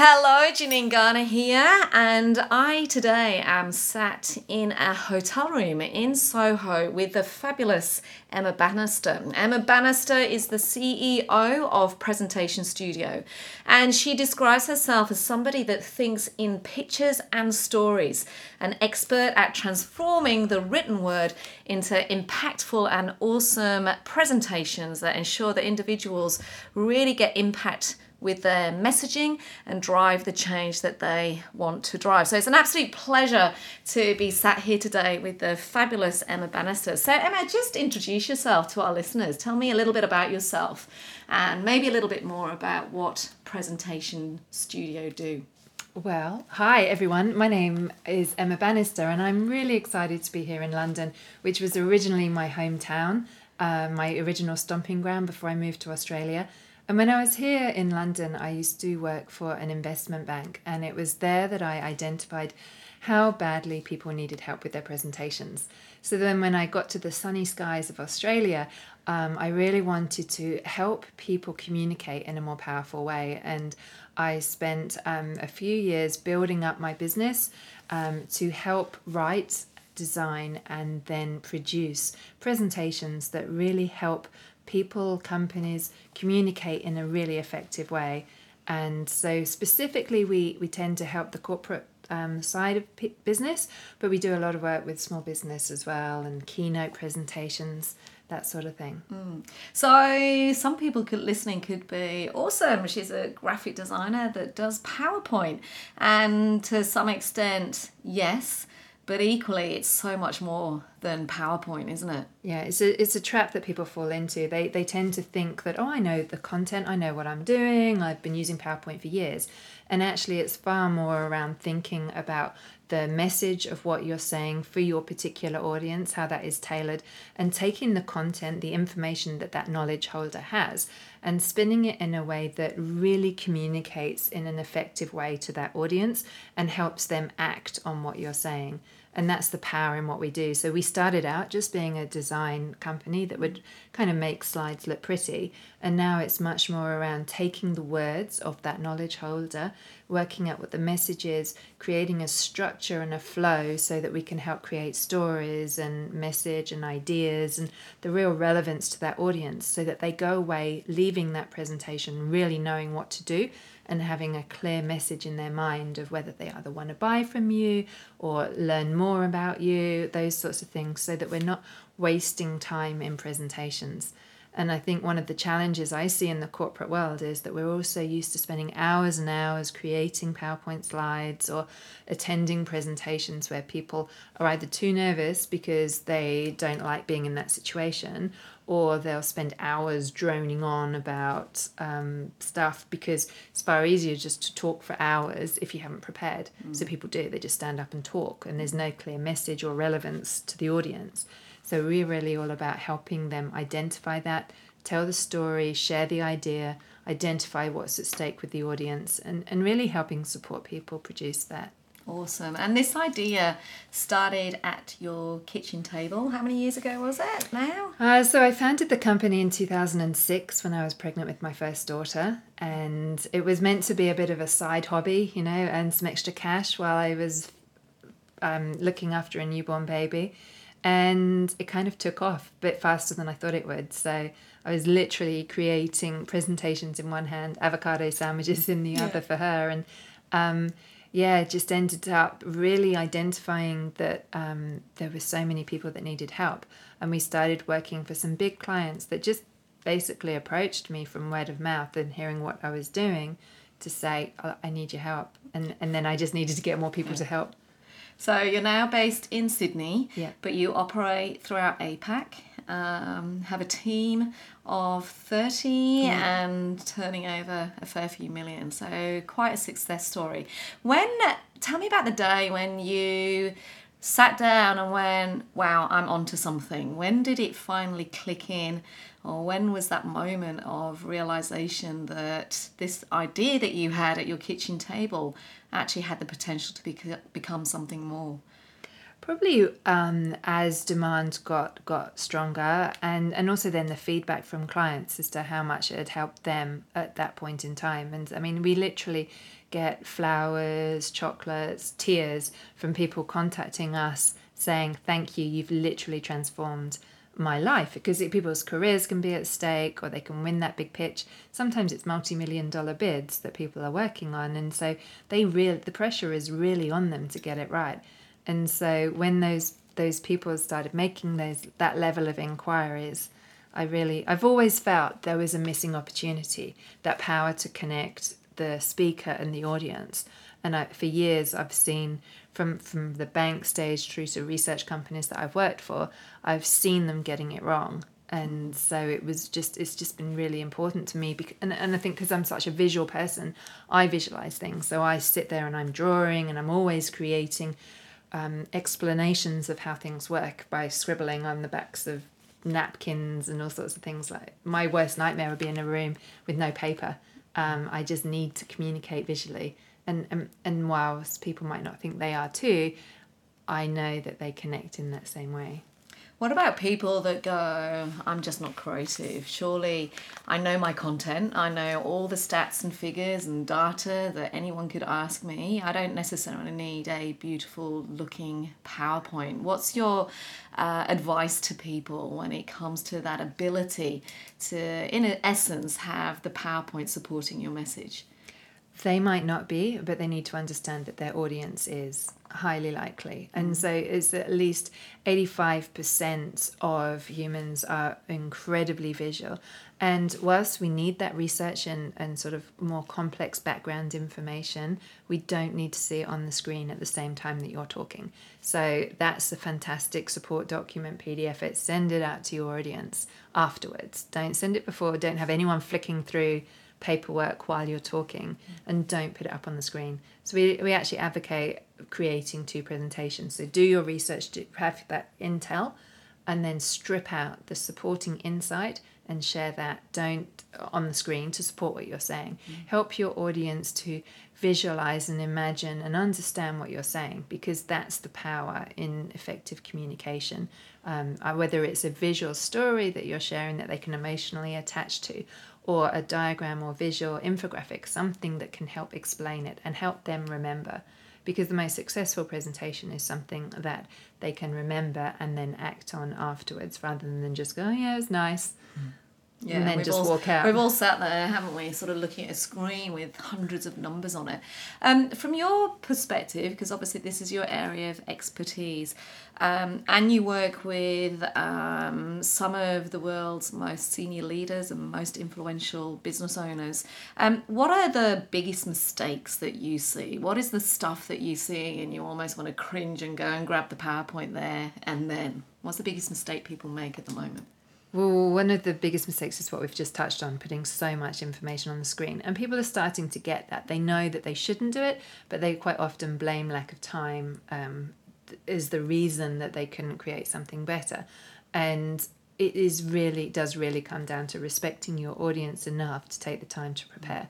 Hello, Janine Garner here, and I today am sat in a hotel room in Soho with the fabulous Emma Bannister. Emma Bannister is the CEO of Presentation Studio, and she describes herself as somebody that thinks in pictures and stories, an expert at transforming the written word into impactful and awesome presentations that ensure that individuals really get impact with their messaging and drive the change that they want to drive. So it's an absolute pleasure to be sat here today with the fabulous Emma Bannister. So, Emma, just introduce yourself to our listeners. Tell me a little bit about yourself and maybe a little bit more about what Presentation Studio do. Well, hi everyone. My name is Emma Bannister, and I'm really excited to be here in London, which was originally my hometown, uh, my original stomping ground before I moved to Australia. And when I was here in London, I used to work for an investment bank, and it was there that I identified how badly people needed help with their presentations. So then, when I got to the sunny skies of Australia, um, I really wanted to help people communicate in a more powerful way. And I spent um, a few years building up my business um, to help write, design, and then produce presentations that really help people, companies communicate in a really effective way. And so, specifically, we, we tend to help the corporate um, side of p- business, but we do a lot of work with small business as well and keynote presentations, that sort of thing. Mm. So, some people could listening could be awesome. She's a graphic designer that does PowerPoint, and to some extent, yes but equally it's so much more than powerpoint isn't it? Yeah it's a, it's a trap that people fall into. They, they tend to think that oh i know the content i know what i'm doing i've been using powerpoint for years. And actually it's far more around thinking about the message of what you're saying for your particular audience how that is tailored and taking the content the information that that knowledge holder has and spinning it in a way that really communicates in an effective way to that audience and helps them act on what you're saying and that's the power in what we do. So we started out just being a design company that would kind of make slides look pretty, and now it's much more around taking the words of that knowledge holder, working out what the message is, creating a structure and a flow so that we can help create stories and message and ideas and the real relevance to that audience so that they go away leaving that presentation really knowing what to do and having a clear message in their mind of whether they either want to buy from you or learn more about you, those sorts of things, so that we're not wasting time in presentations. And I think one of the challenges I see in the corporate world is that we're also used to spending hours and hours creating PowerPoint slides or attending presentations where people are either too nervous because they don't like being in that situation or they'll spend hours droning on about um, stuff because it's far easier just to talk for hours if you haven't prepared. Mm. So people do, they just stand up and talk, and there's no clear message or relevance to the audience. So we're really all about helping them identify that, tell the story, share the idea, identify what's at stake with the audience, and, and really helping support people produce that. Awesome. And this idea started at your kitchen table. How many years ago was it now? Uh, so I founded the company in 2006 when I was pregnant with my first daughter. And it was meant to be a bit of a side hobby, you know, and some extra cash while I was um, looking after a newborn baby and it kind of took off a bit faster than I thought it would. So I was literally creating presentations in one hand, avocado sandwiches in the yeah. other for her, and um, yeah, just ended up really identifying that um, there were so many people that needed help, and we started working for some big clients that just basically approached me from word of mouth and hearing what I was doing to say, oh, I need your help, and and then I just needed to get more people yeah. to help. So you're now based in Sydney, yeah. but you operate throughout APAC. Um, have a team of 30 yeah. and turning over a fair few million. So quite a success story. When tell me about the day when you sat down and went, wow, I'm onto something? When did it finally click in? Or when was that moment of realization that this idea that you had at your kitchen table actually had the potential to be, become something more? Probably um, as demand got got stronger, and and also then the feedback from clients as to how much it had helped them at that point in time. And I mean, we literally get flowers, chocolates, tears from people contacting us saying, "Thank you, you've literally transformed." my life because it, people's careers can be at stake or they can win that big pitch sometimes it's multi-million dollar bids that people are working on and so they really the pressure is really on them to get it right and so when those those people started making those that level of inquiries, I really I've always felt there was a missing opportunity, that power to connect the speaker and the audience. And I, for years, I've seen from from the bank stage through to research companies that I've worked for, I've seen them getting it wrong. And so it was just it's just been really important to me. Because, and and I think because I'm such a visual person, I visualize things. So I sit there and I'm drawing and I'm always creating um, explanations of how things work by scribbling on the backs of napkins and all sorts of things. Like my worst nightmare would be in a room with no paper. Um, I just need to communicate visually, and, and and whilst people might not think they are too, I know that they connect in that same way. What about people that go, I'm just not creative? Surely I know my content, I know all the stats and figures and data that anyone could ask me. I don't necessarily need a beautiful looking PowerPoint. What's your uh, advice to people when it comes to that ability to, in essence, have the PowerPoint supporting your message? They might not be, but they need to understand that their audience is highly likely. And mm. so it's at least 85% of humans are incredibly visual. And whilst we need that research and, and sort of more complex background information, we don't need to see it on the screen at the same time that you're talking. So that's a fantastic support document PDF. It send it out to your audience afterwards. Don't send it before, don't have anyone flicking through paperwork while you're talking and don't put it up on the screen. So we, we actually advocate creating two presentations. So do your research, to have that intel, and then strip out the supporting insight and share that don't on the screen to support what you're saying. Mm. Help your audience to visualize and imagine and understand what you're saying because that's the power in effective communication. Um, uh, whether it's a visual story that you're sharing that they can emotionally attach to, or a diagram or visual infographic, something that can help explain it and help them remember. Because the most successful presentation is something that they can remember and then act on afterwards rather than just go, oh, yeah, it was nice. Mm yeah, and then just all, walk out. We've all sat there, haven't we, sort of looking at a screen with hundreds of numbers on it. Um, from your perspective, because obviously this is your area of expertise, um, and you work with um, some of the world's most senior leaders and most influential business owners, um, what are the biggest mistakes that you see? What is the stuff that you see and you almost want to cringe and go and grab the PowerPoint there and then? What's the biggest mistake people make at the moment? Well, one of the biggest mistakes is what we've just touched on putting so much information on the screen. And people are starting to get that. They know that they shouldn't do it, but they quite often blame lack of time um, is the reason that they couldn't create something better. And it is really does really come down to respecting your audience enough to take the time to prepare.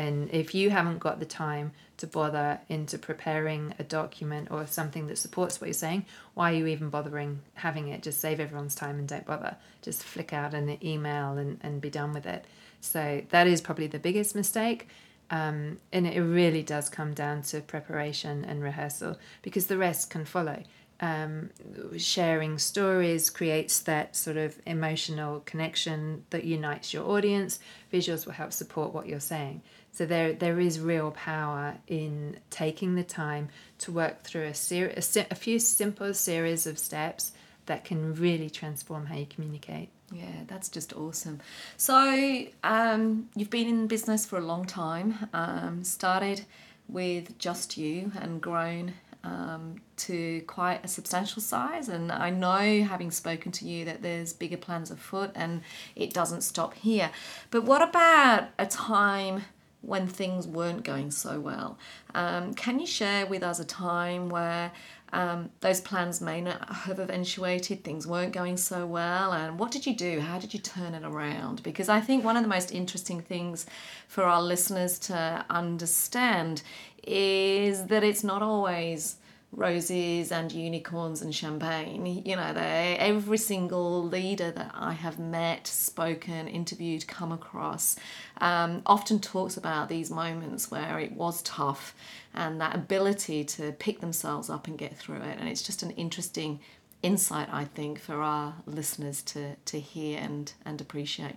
And if you haven't got the time to bother into preparing a document or something that supports what you're saying, why are you even bothering having it? Just save everyone's time and don't bother. Just flick out an email and, and be done with it. So that is probably the biggest mistake. Um, and it really does come down to preparation and rehearsal because the rest can follow. Um, sharing stories creates that sort of emotional connection that unites your audience. Visuals will help support what you're saying. So there, there is real power in taking the time to work through a, ser- a, si- a few simple series of steps that can really transform how you communicate. Yeah, that's just awesome. So um, you've been in business for a long time. Um, started with just you and grown um, to quite a substantial size. And I know, having spoken to you, that there's bigger plans afoot and it doesn't stop here. But what about a time when things weren't going so well. Um, can you share with us a time where um, those plans may not have eventuated, things weren't going so well, and what did you do? How did you turn it around? Because I think one of the most interesting things for our listeners to understand is that it's not always roses and unicorns and champagne. You know, they every single leader that I have met, spoken, interviewed, come across, um, often talks about these moments where it was tough and that ability to pick themselves up and get through it. And it's just an interesting insight, I think, for our listeners to to hear and and appreciate.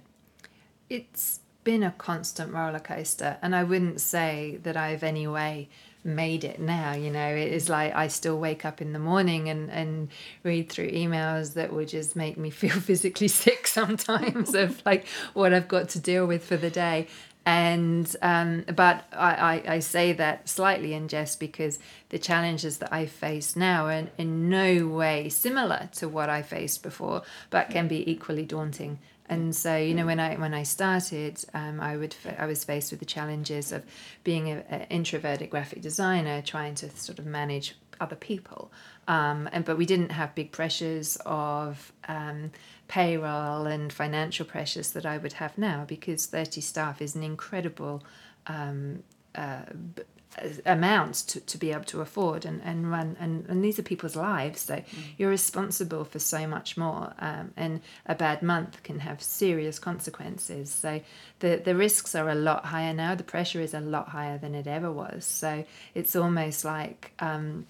It's been a constant roller coaster, and I wouldn't say that I've any way made it now you know? It is like i still wake up in the morning and and read through emails that would just make me feel physically sick sometimes of like what i've got to deal with for the day. And um, but I, I, I say that slightly in jest because the challenges that I face now are in no way similar to what I faced before, but can be equally daunting and so you know when I when I started um, I would I was faced with the challenges of being an introverted graphic designer trying to sort of manage other people. Um, and but we didn't have big pressures of um, payroll and financial pressures that I would have now because 30 staff is an incredible um, uh, amounts to, to be able to afford and, and run and, and these are people's lives so mm. you're responsible for so much more um, and a bad month can have serious consequences. So the the risks are a lot higher now. The pressure is a lot higher than it ever was. So it's almost like um,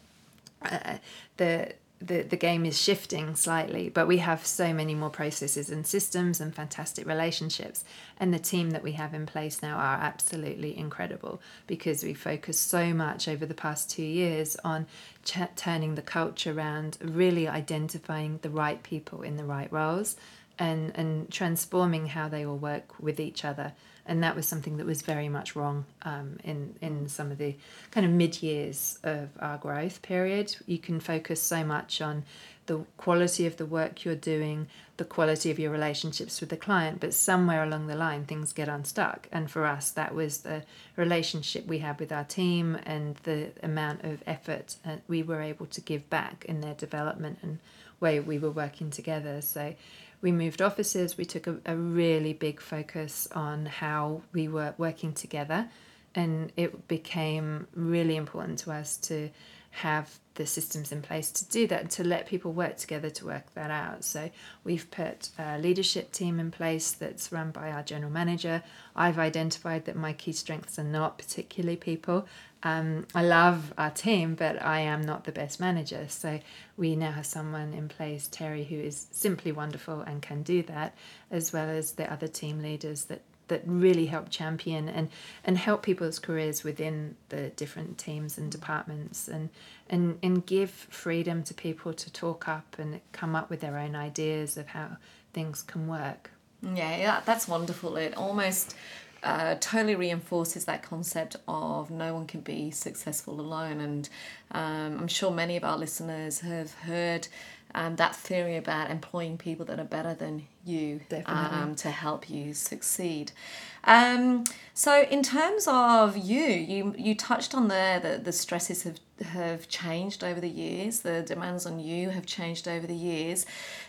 uh, the the, the game is shifting slightly, but we have so many more processes and systems and fantastic relationships. And the team that we have in place now are absolutely incredible because we focused so much over the past two years on ch- turning the culture around, really identifying the right people in the right roles and, and transforming how they all work with each other and that was something that was very much wrong um, in in some of the kind of mid years of our growth period. You can focus so much on the quality of the work you're doing, the quality of your relationships with the client, but somewhere along the line things get unstuck. And for us, that was the relationship we had with our team and the amount of effort we were able to give back in their development and way we were working together. So we moved offices, we took a, a really big focus on how we were working together, and it became really important to us to have the systems in place to do that, to let people work together to work that out. So we've put a leadership team in place that's run by our general manager. I've identified that my key strengths are not particularly people. Um, I love our team, but I am not the best manager. So we now have someone in place, Terry, who is simply wonderful and can do that, as well as the other team leaders that that really help champion and and help people's careers within the different teams and departments and and and give freedom to people to talk up and come up with their own ideas of how things can work yeah, yeah that's wonderful it almost uh, totally reinforces that concept of no one can be successful alone and um, i'm sure many of our listeners have heard um, that theory about employing people that are better than you um, to help you succeed. Um, so, in terms of you, you you touched on there that the stresses have have changed over the years. The demands on you have changed over the years,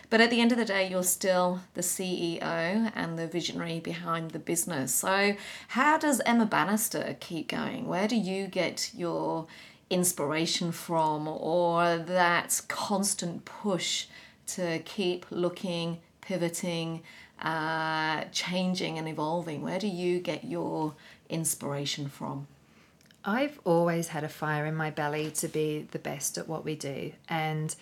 but at the end of the day, you're still the CEO and the visionary behind the business. So, how does Emma Bannister keep going? Where do you get your inspiration from or that constant push to keep looking, pivoting, uh, changing, and evolving? Where do you get your inspiration from? I've always had a fire in my belly to be the best at what we do. And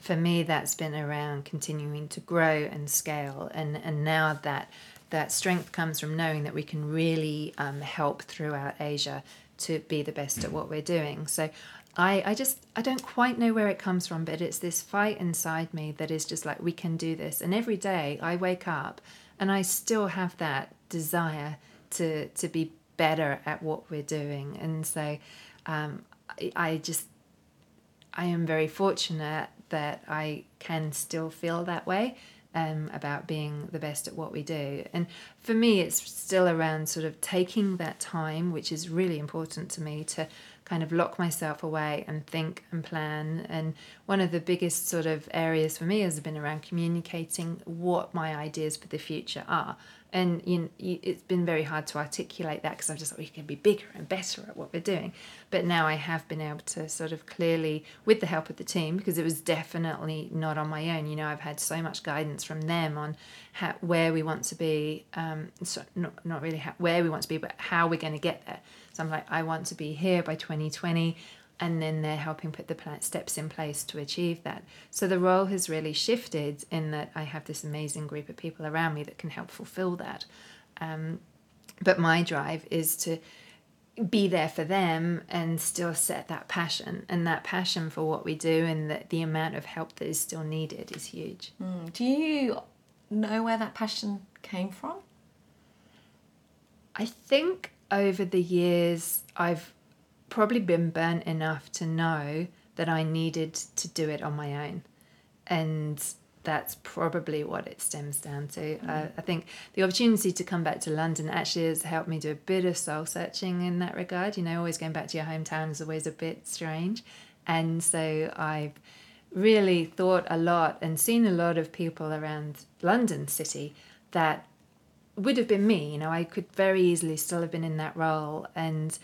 for me, that's been around continuing to grow and scale. And, and now that that strength comes from knowing that we can really um, help throughout Asia to be the best at what we're doing. So I, I just I don't quite know where it comes from, but it's this fight inside me that is just like we can do this. And every day I wake up and I still have that desire to to be better at what we're doing. And so um, I, I just I am very fortunate that I can still feel that way um, about being the best at what we do. And for me, it's still around sort of taking that time, which is really important to me, to kind of lock myself away and think and plan. And one of the biggest sort of areas for me has been around communicating what my ideas for the future are and you it's been very hard to articulate that because I'm just like we can be bigger and better at what we're doing. But now I have been able to sort of clearly, with the help of the team, because it was definitely not on my own. You know, I've had so much guidance from them on how, where we want to be. Um, so not not really how, where we want to be, but how we're going to get there. So I'm like, I want to be here by 2020 and then they're helping put the steps in place to achieve that. So the role has really shifted in that I have this amazing group of people around me that can help fulfill that. Um, but my drive is to be there for them and still set that passion and that passion for what we do and that the amount of help that is still needed is huge. Mm. Do you know where that passion came from? I think over the years I've probably been burnt enough to know that I needed to do it on my own. And that's probably what it stems down to. Mm. Uh, I think the opportunity to come back to London actually has helped me do a bit of soul searching in that regard. You know, always going back to your hometown is always a bit strange. And so I've really thought a lot and seen a lot of people around London City that would have been me. You know, I could very easily still have been in that role. And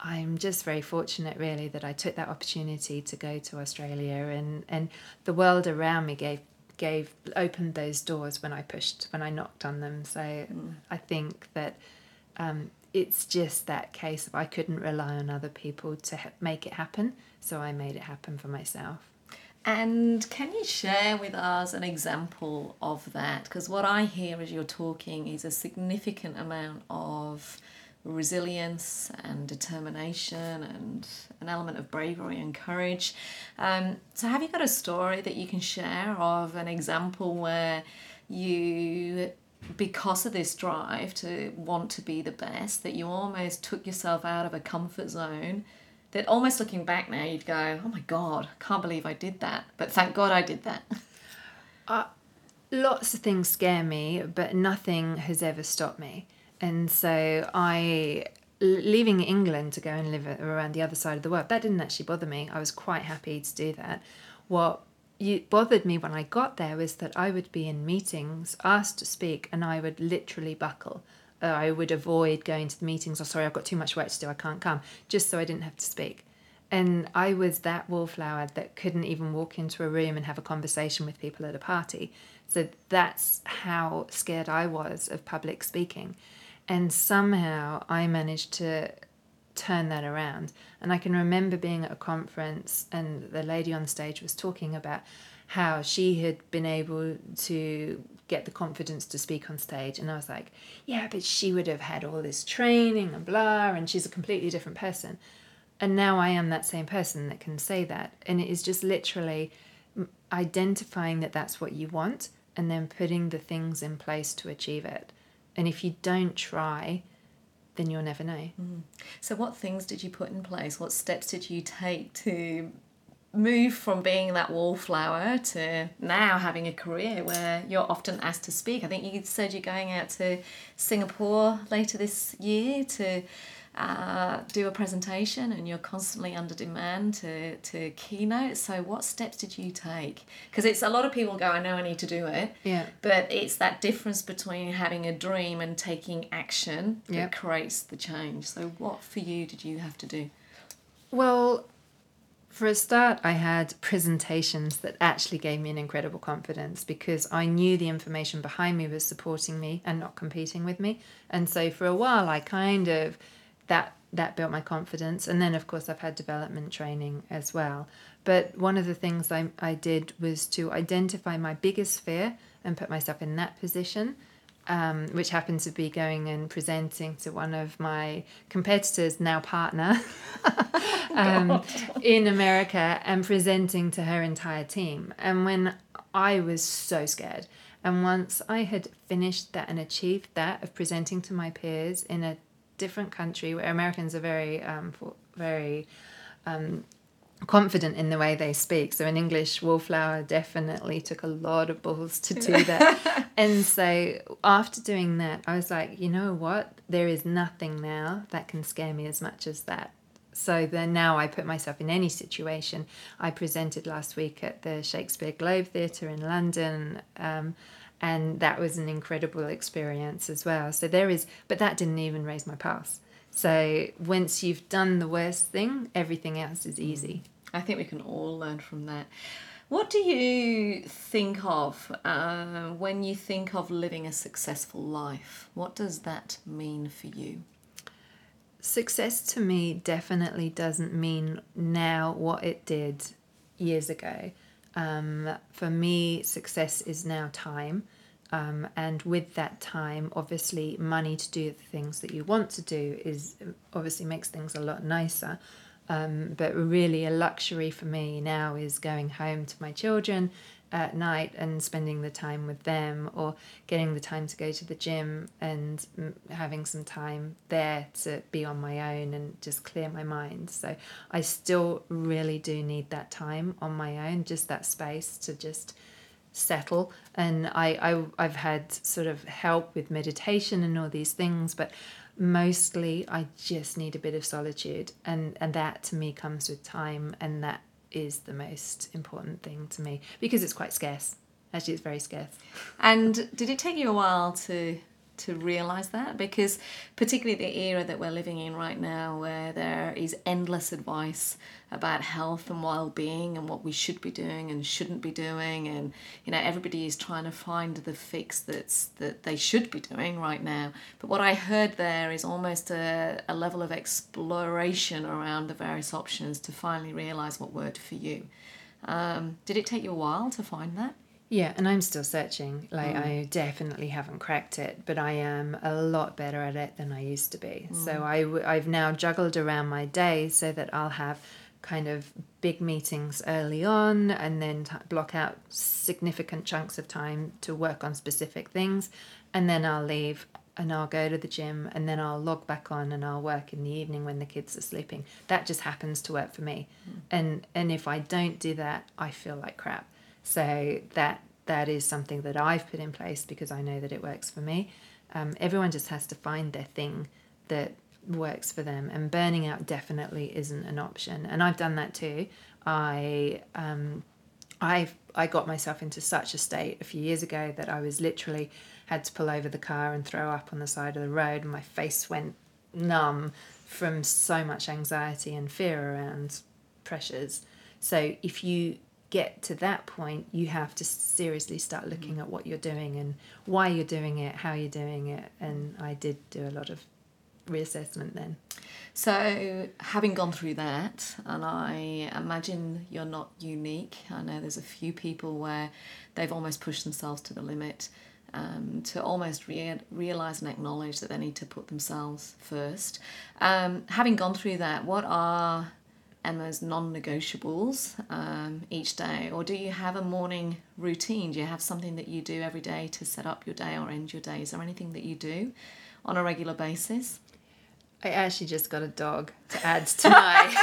I'm just very fortunate, really, that I took that opportunity to go to Australia, and and the world around me gave gave opened those doors when I pushed when I knocked on them. So mm. I think that um, it's just that case of I couldn't rely on other people to ha- make it happen, so I made it happen for myself. And can you share with us an example of that? Because what I hear as you're talking is a significant amount of resilience and determination and an element of bravery and courage. Um, so, have you got a story that you can share of an example where you, because of this drive to want to be the best, that you almost took yourself out of a comfort zone? That almost looking back now, you'd go, "Oh my God, I can't believe I did that!" But thank God I did that. Uh, lots of things scare me, but nothing has ever stopped me. And so I leaving England to go and live around the other side of the world, that didn't actually bother me. I was quite happy to do that. What bothered me when I got there was that I would be in meetings, asked to speak, and I would literally buckle. Uh, I would avoid going to the meetings, or sorry, I've got too much work to do, I can't come, just so I didn't have to speak. And I was that wallflower that couldn't even walk into a room and have a conversation with people at a party. So that's how scared I was of public speaking. And somehow I managed to turn that around. And I can remember being at a conference, and the lady on stage was talking about how she had been able to get the confidence to speak on stage. And I was like, yeah, but she would have had all this training and blah, and she's a completely different person. And now I am that same person that can say that. And it is just literally identifying that that's what you want and then putting the things in place to achieve it. And if you don't try, then you'll never know. Mm. So, what things did you put in place? What steps did you take to move from being that wallflower to now having a career where you're often asked to speak? I think you said you're going out to Singapore later this year to uh, do a presentation and you're constantly under demand to, to keynote. So, what steps did you take? Because it's a lot of people go, I know I need to do it. Yeah. But it's that difference between having a dream and taking action that yep. creates the change. So, what for you did you have to do? Well, for a start, I had presentations that actually gave me an incredible confidence because I knew the information behind me was supporting me and not competing with me. And so for a while, I kind of that that built my confidence. And then of course i've had development training as well. But one of the things i, I did was to identify my biggest fear and put myself in that position um, which happened to be going and presenting to one of my competitors now partner um, in america and presenting to her entire team. And when i was so scared. And once i had finished that and achieved that of presenting to my peers in a different country where Americans are very, um, very um, confident in the way they speak. So in English, Wallflower definitely took a lot of balls to do that. and so after doing that, I was like, you know what? There is nothing now that can scare me as much as that. So then now I put myself in any situation. I presented last week at the Shakespeare Globe Theatre in London. Um, and that was an incredible experience as well. So there is, but that didn't even raise my pulse. So once you've done the worst thing, everything else is easy. I think we can all learn from that. What do you think of uh, when you think of living a successful life? What does that mean for you? Success to me definitely doesn't mean now what it did years ago. Um, for me, success is now time. Um, and with that time, obviously, money to do the things that you want to do is obviously makes things a lot nicer. Um, but really, a luxury for me now is going home to my children at night and spending the time with them, or getting the time to go to the gym and having some time there to be on my own and just clear my mind. So, I still really do need that time on my own, just that space to just settle and I, I i've had sort of help with meditation and all these things but mostly I just need a bit of solitude and and that to me comes with time and that is the most important thing to me because it's quite scarce. Actually it's very scarce. And did it take you a while to to realize that because particularly the era that we're living in right now where there is endless advice about health and well-being and what we should be doing and shouldn't be doing and you know everybody is trying to find the fix that's that they should be doing right now. But what i heard there is almost a, a level of exploration around the various options to finally realize what worked for you. Um, did it take you a while to find that yeah, and I'm still searching. Like, mm. I definitely haven't cracked it, but I am a lot better at it than I used to be. Mm. So I w- I've now juggled around my day so that I'll have kind of big meetings early on and then t- block out significant chunks of time to work on specific things. And then I'll leave and I'll go to the gym and then I'll log back on and I'll work in the evening when the kids are sleeping. That just happens to work for me. Mm. And and if I don't do that, I feel like crap. So that that is something that I've put in place because I know that it works for me. Um, everyone just has to find their thing that works for them, and burning out definitely isn't an option. And I've done that too. I um, I I got myself into such a state a few years ago that I was literally had to pull over the car and throw up on the side of the road, and my face went numb from so much anxiety and fear around pressures. So if you get to that point, you have to seriously start looking mm. at what you're doing and why you're doing it, how you're doing it. And I did do a lot of reassessment then. So, having gone through that, and I imagine you're not unique, I know there's a few people where they've almost pushed themselves to the limit. Um, to almost rea- realize and acknowledge that they need to put themselves first. Um, having gone through that, what are Emma's non negotiables um, each day? Or do you have a morning routine? Do you have something that you do every day to set up your day or end your day? Is there anything that you do on a regular basis? I actually just got a dog to add to my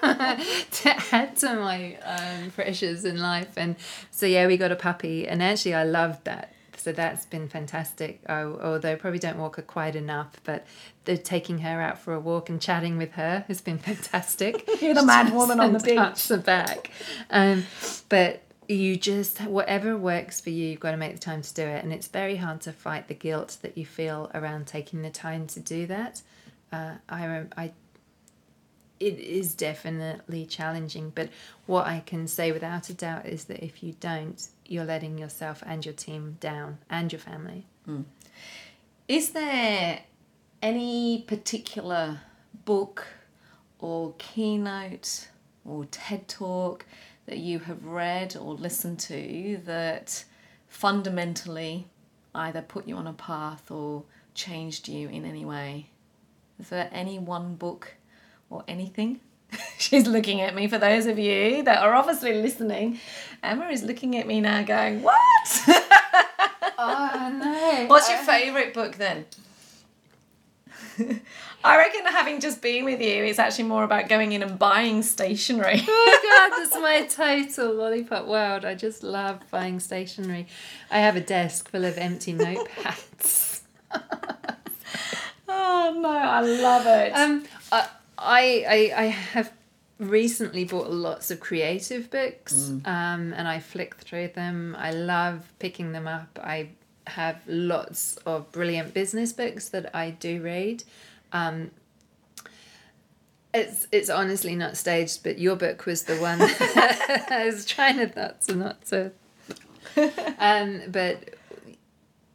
to add to my um, pressures in life, and so yeah, we got a puppy, and actually I loved that so that's been fantastic. Oh, although I probably don't walk her quite enough, but the taking her out for a walk and chatting with her has been fantastic. You're the mad woman on the beach. the back, um, but you just whatever works for you, you've got to make the time to do it, and it's very hard to fight the guilt that you feel around taking the time to do that. Uh, I I it is definitely challenging, but what I can say without a doubt is that if you don't, you're letting yourself and your team down and your family. Mm. Is there any particular book or keynote or TED talk that you have read or listened to that fundamentally either put you on a path or changed you in any way? Is there any one book or anything? She's looking at me for those of you that are obviously listening. Emma is looking at me now going, What? oh, no. What's your favourite book then? I reckon having just been with you, it's actually more about going in and buying stationery. oh god, that's my total lollipop world. I just love buying stationery. I have a desk full of empty notepads. oh no, I love it. Um, I, I, I I have recently bought lots of creative books, um, and I flick through them. I love picking them up. I have lots of brilliant business books that I do read. Um, it's it's honestly not staged, but your book was the one I was trying to not to not to. Um, but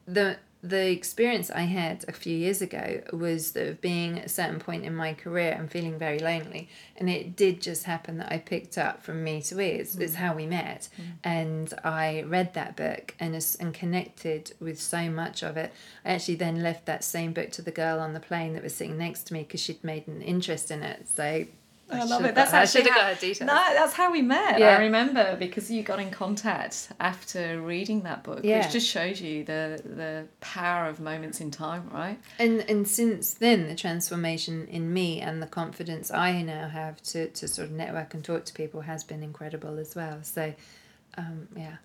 the the experience I had a few years ago was that of being at a certain point in my career and feeling very lonely, and it did just happen that I picked up from me to ears. Hmm. It's how we met, hmm. and I read that book and and connected with so much of it. I actually then left that same book to the girl on the plane that was sitting next to me because she'd made an interest in it. So. I love it. That's got- I actually how, got her details. No, that's how we met. Yeah. I remember because you got in contact after reading that book, Yeah. which just shows you the the power of moments in time, right? and and since then the transformation in me and the confidence i now have to, to sort of network and talk to people has been incredible as well so um, yeah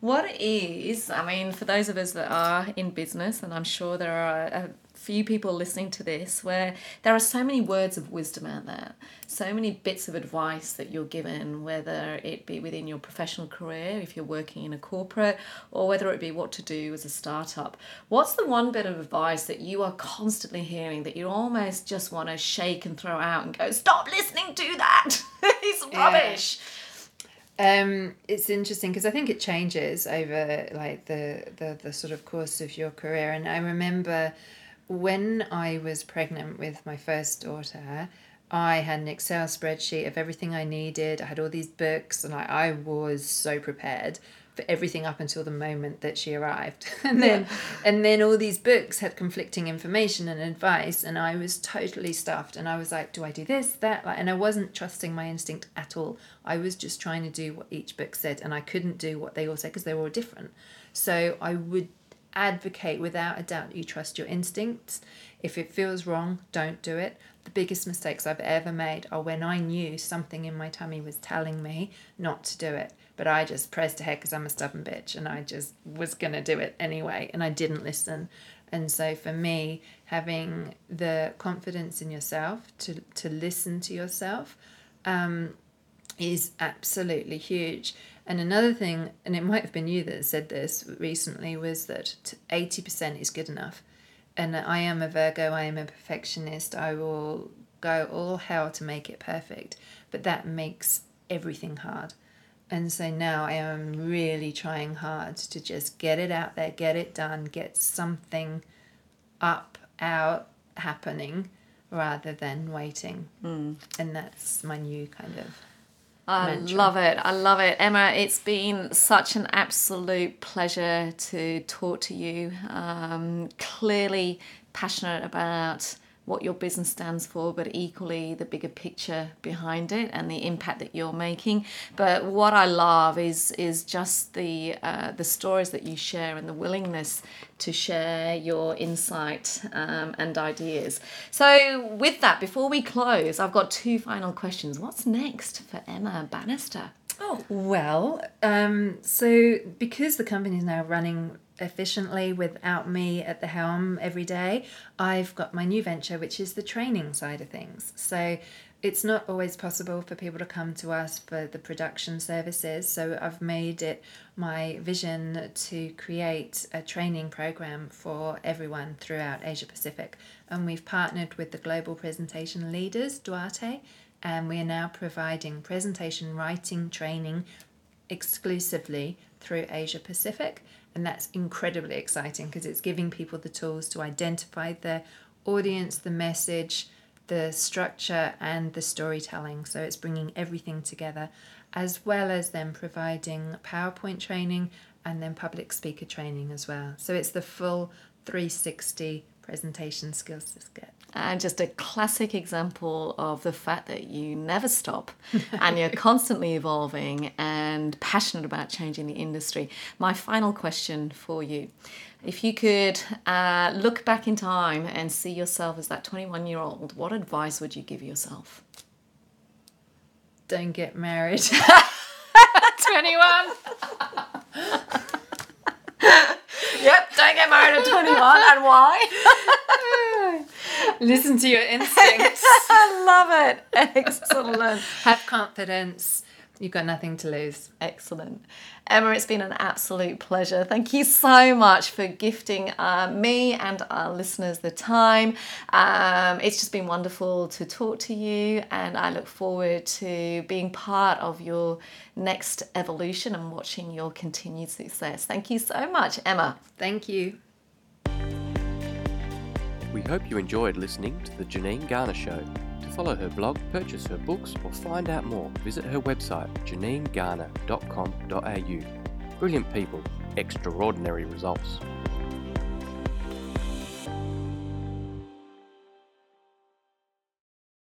What is, I mean, for those of us that are in business, and I'm sure there are a few people listening to this where there are so many words of wisdom out there, so many bits of advice that you're given, whether it be within your professional career, if you're working in a corporate, or whether it be what to do as a startup. What's the one bit of advice that you are constantly hearing that you almost just want to shake and throw out and go, stop listening to that? it's rubbish. um, it's interesting because i think it changes over like the, the the sort of course of your career and i remember when i was pregnant with my first daughter I had an Excel spreadsheet of everything I needed. I had all these books, and I, I was so prepared for everything up until the moment that she arrived. and then and then all these books had conflicting information and advice, and I was totally stuffed. And I was like, do I do this, that? Like, and I wasn't trusting my instinct at all. I was just trying to do what each book said, and I couldn't do what they all said because they were all different. So I would advocate without a doubt you trust your instincts. If it feels wrong, don't do it. The biggest mistakes I've ever made are when I knew something in my tummy was telling me not to do it, but I just pressed ahead because I'm a stubborn bitch and I just was going to do it anyway and I didn't listen. And so for me, having the confidence in yourself to, to listen to yourself um, is absolutely huge. And another thing, and it might have been you that said this recently, was that 80% is good enough. And I am a Virgo, I am a perfectionist, I will go all hell to make it perfect. But that makes everything hard. And so now I am really trying hard to just get it out there, get it done, get something up, out, happening rather than waiting. Mm. And that's my new kind of I mantra. love it. I love it. Emma, it's been such an absolute pleasure to talk to you. Um, clearly passionate about what your business stands for, but equally the bigger picture behind it and the impact that you're making. But what I love is is just the uh, the stories that you share and the willingness to share your insight um, and ideas. So, with that, before we close, I've got two final questions. What's next for Emma Bannister? Oh, well, um, so because the company is now running efficiently without me at the helm every day, I've got my new venture, which is the training side of things. So it's not always possible for people to come to us for the production services. So I've made it my vision to create a training program for everyone throughout Asia Pacific. And we've partnered with the Global Presentation Leaders, Duarte, and we are now providing presentation writing training exclusively through Asia Pacific. And that's incredibly exciting because it's giving people the tools to identify the audience, the message, the structure, and the storytelling. So it's bringing everything together, as well as then providing PowerPoint training and then public speaker training as well. So it's the full 360 presentation skills to get. And just a classic example of the fact that you never stop and you're constantly evolving and passionate about changing the industry. My final question for you if you could uh, look back in time and see yourself as that 21 year old, what advice would you give yourself? Don't get married. 21. yep, don't get married at 21. And why? Listen to your instincts. I love it. Excellent. Have confidence. You've got nothing to lose. Excellent. Emma, it's been an absolute pleasure. Thank you so much for gifting uh, me and our listeners the time. Um, it's just been wonderful to talk to you, and I look forward to being part of your next evolution and watching your continued success. Thank you so much, Emma. Thank you. We hope you enjoyed listening to The Janine Garner Show. Follow her blog, purchase her books, or find out more, visit her website janinegarner.com.au. Brilliant people, extraordinary results.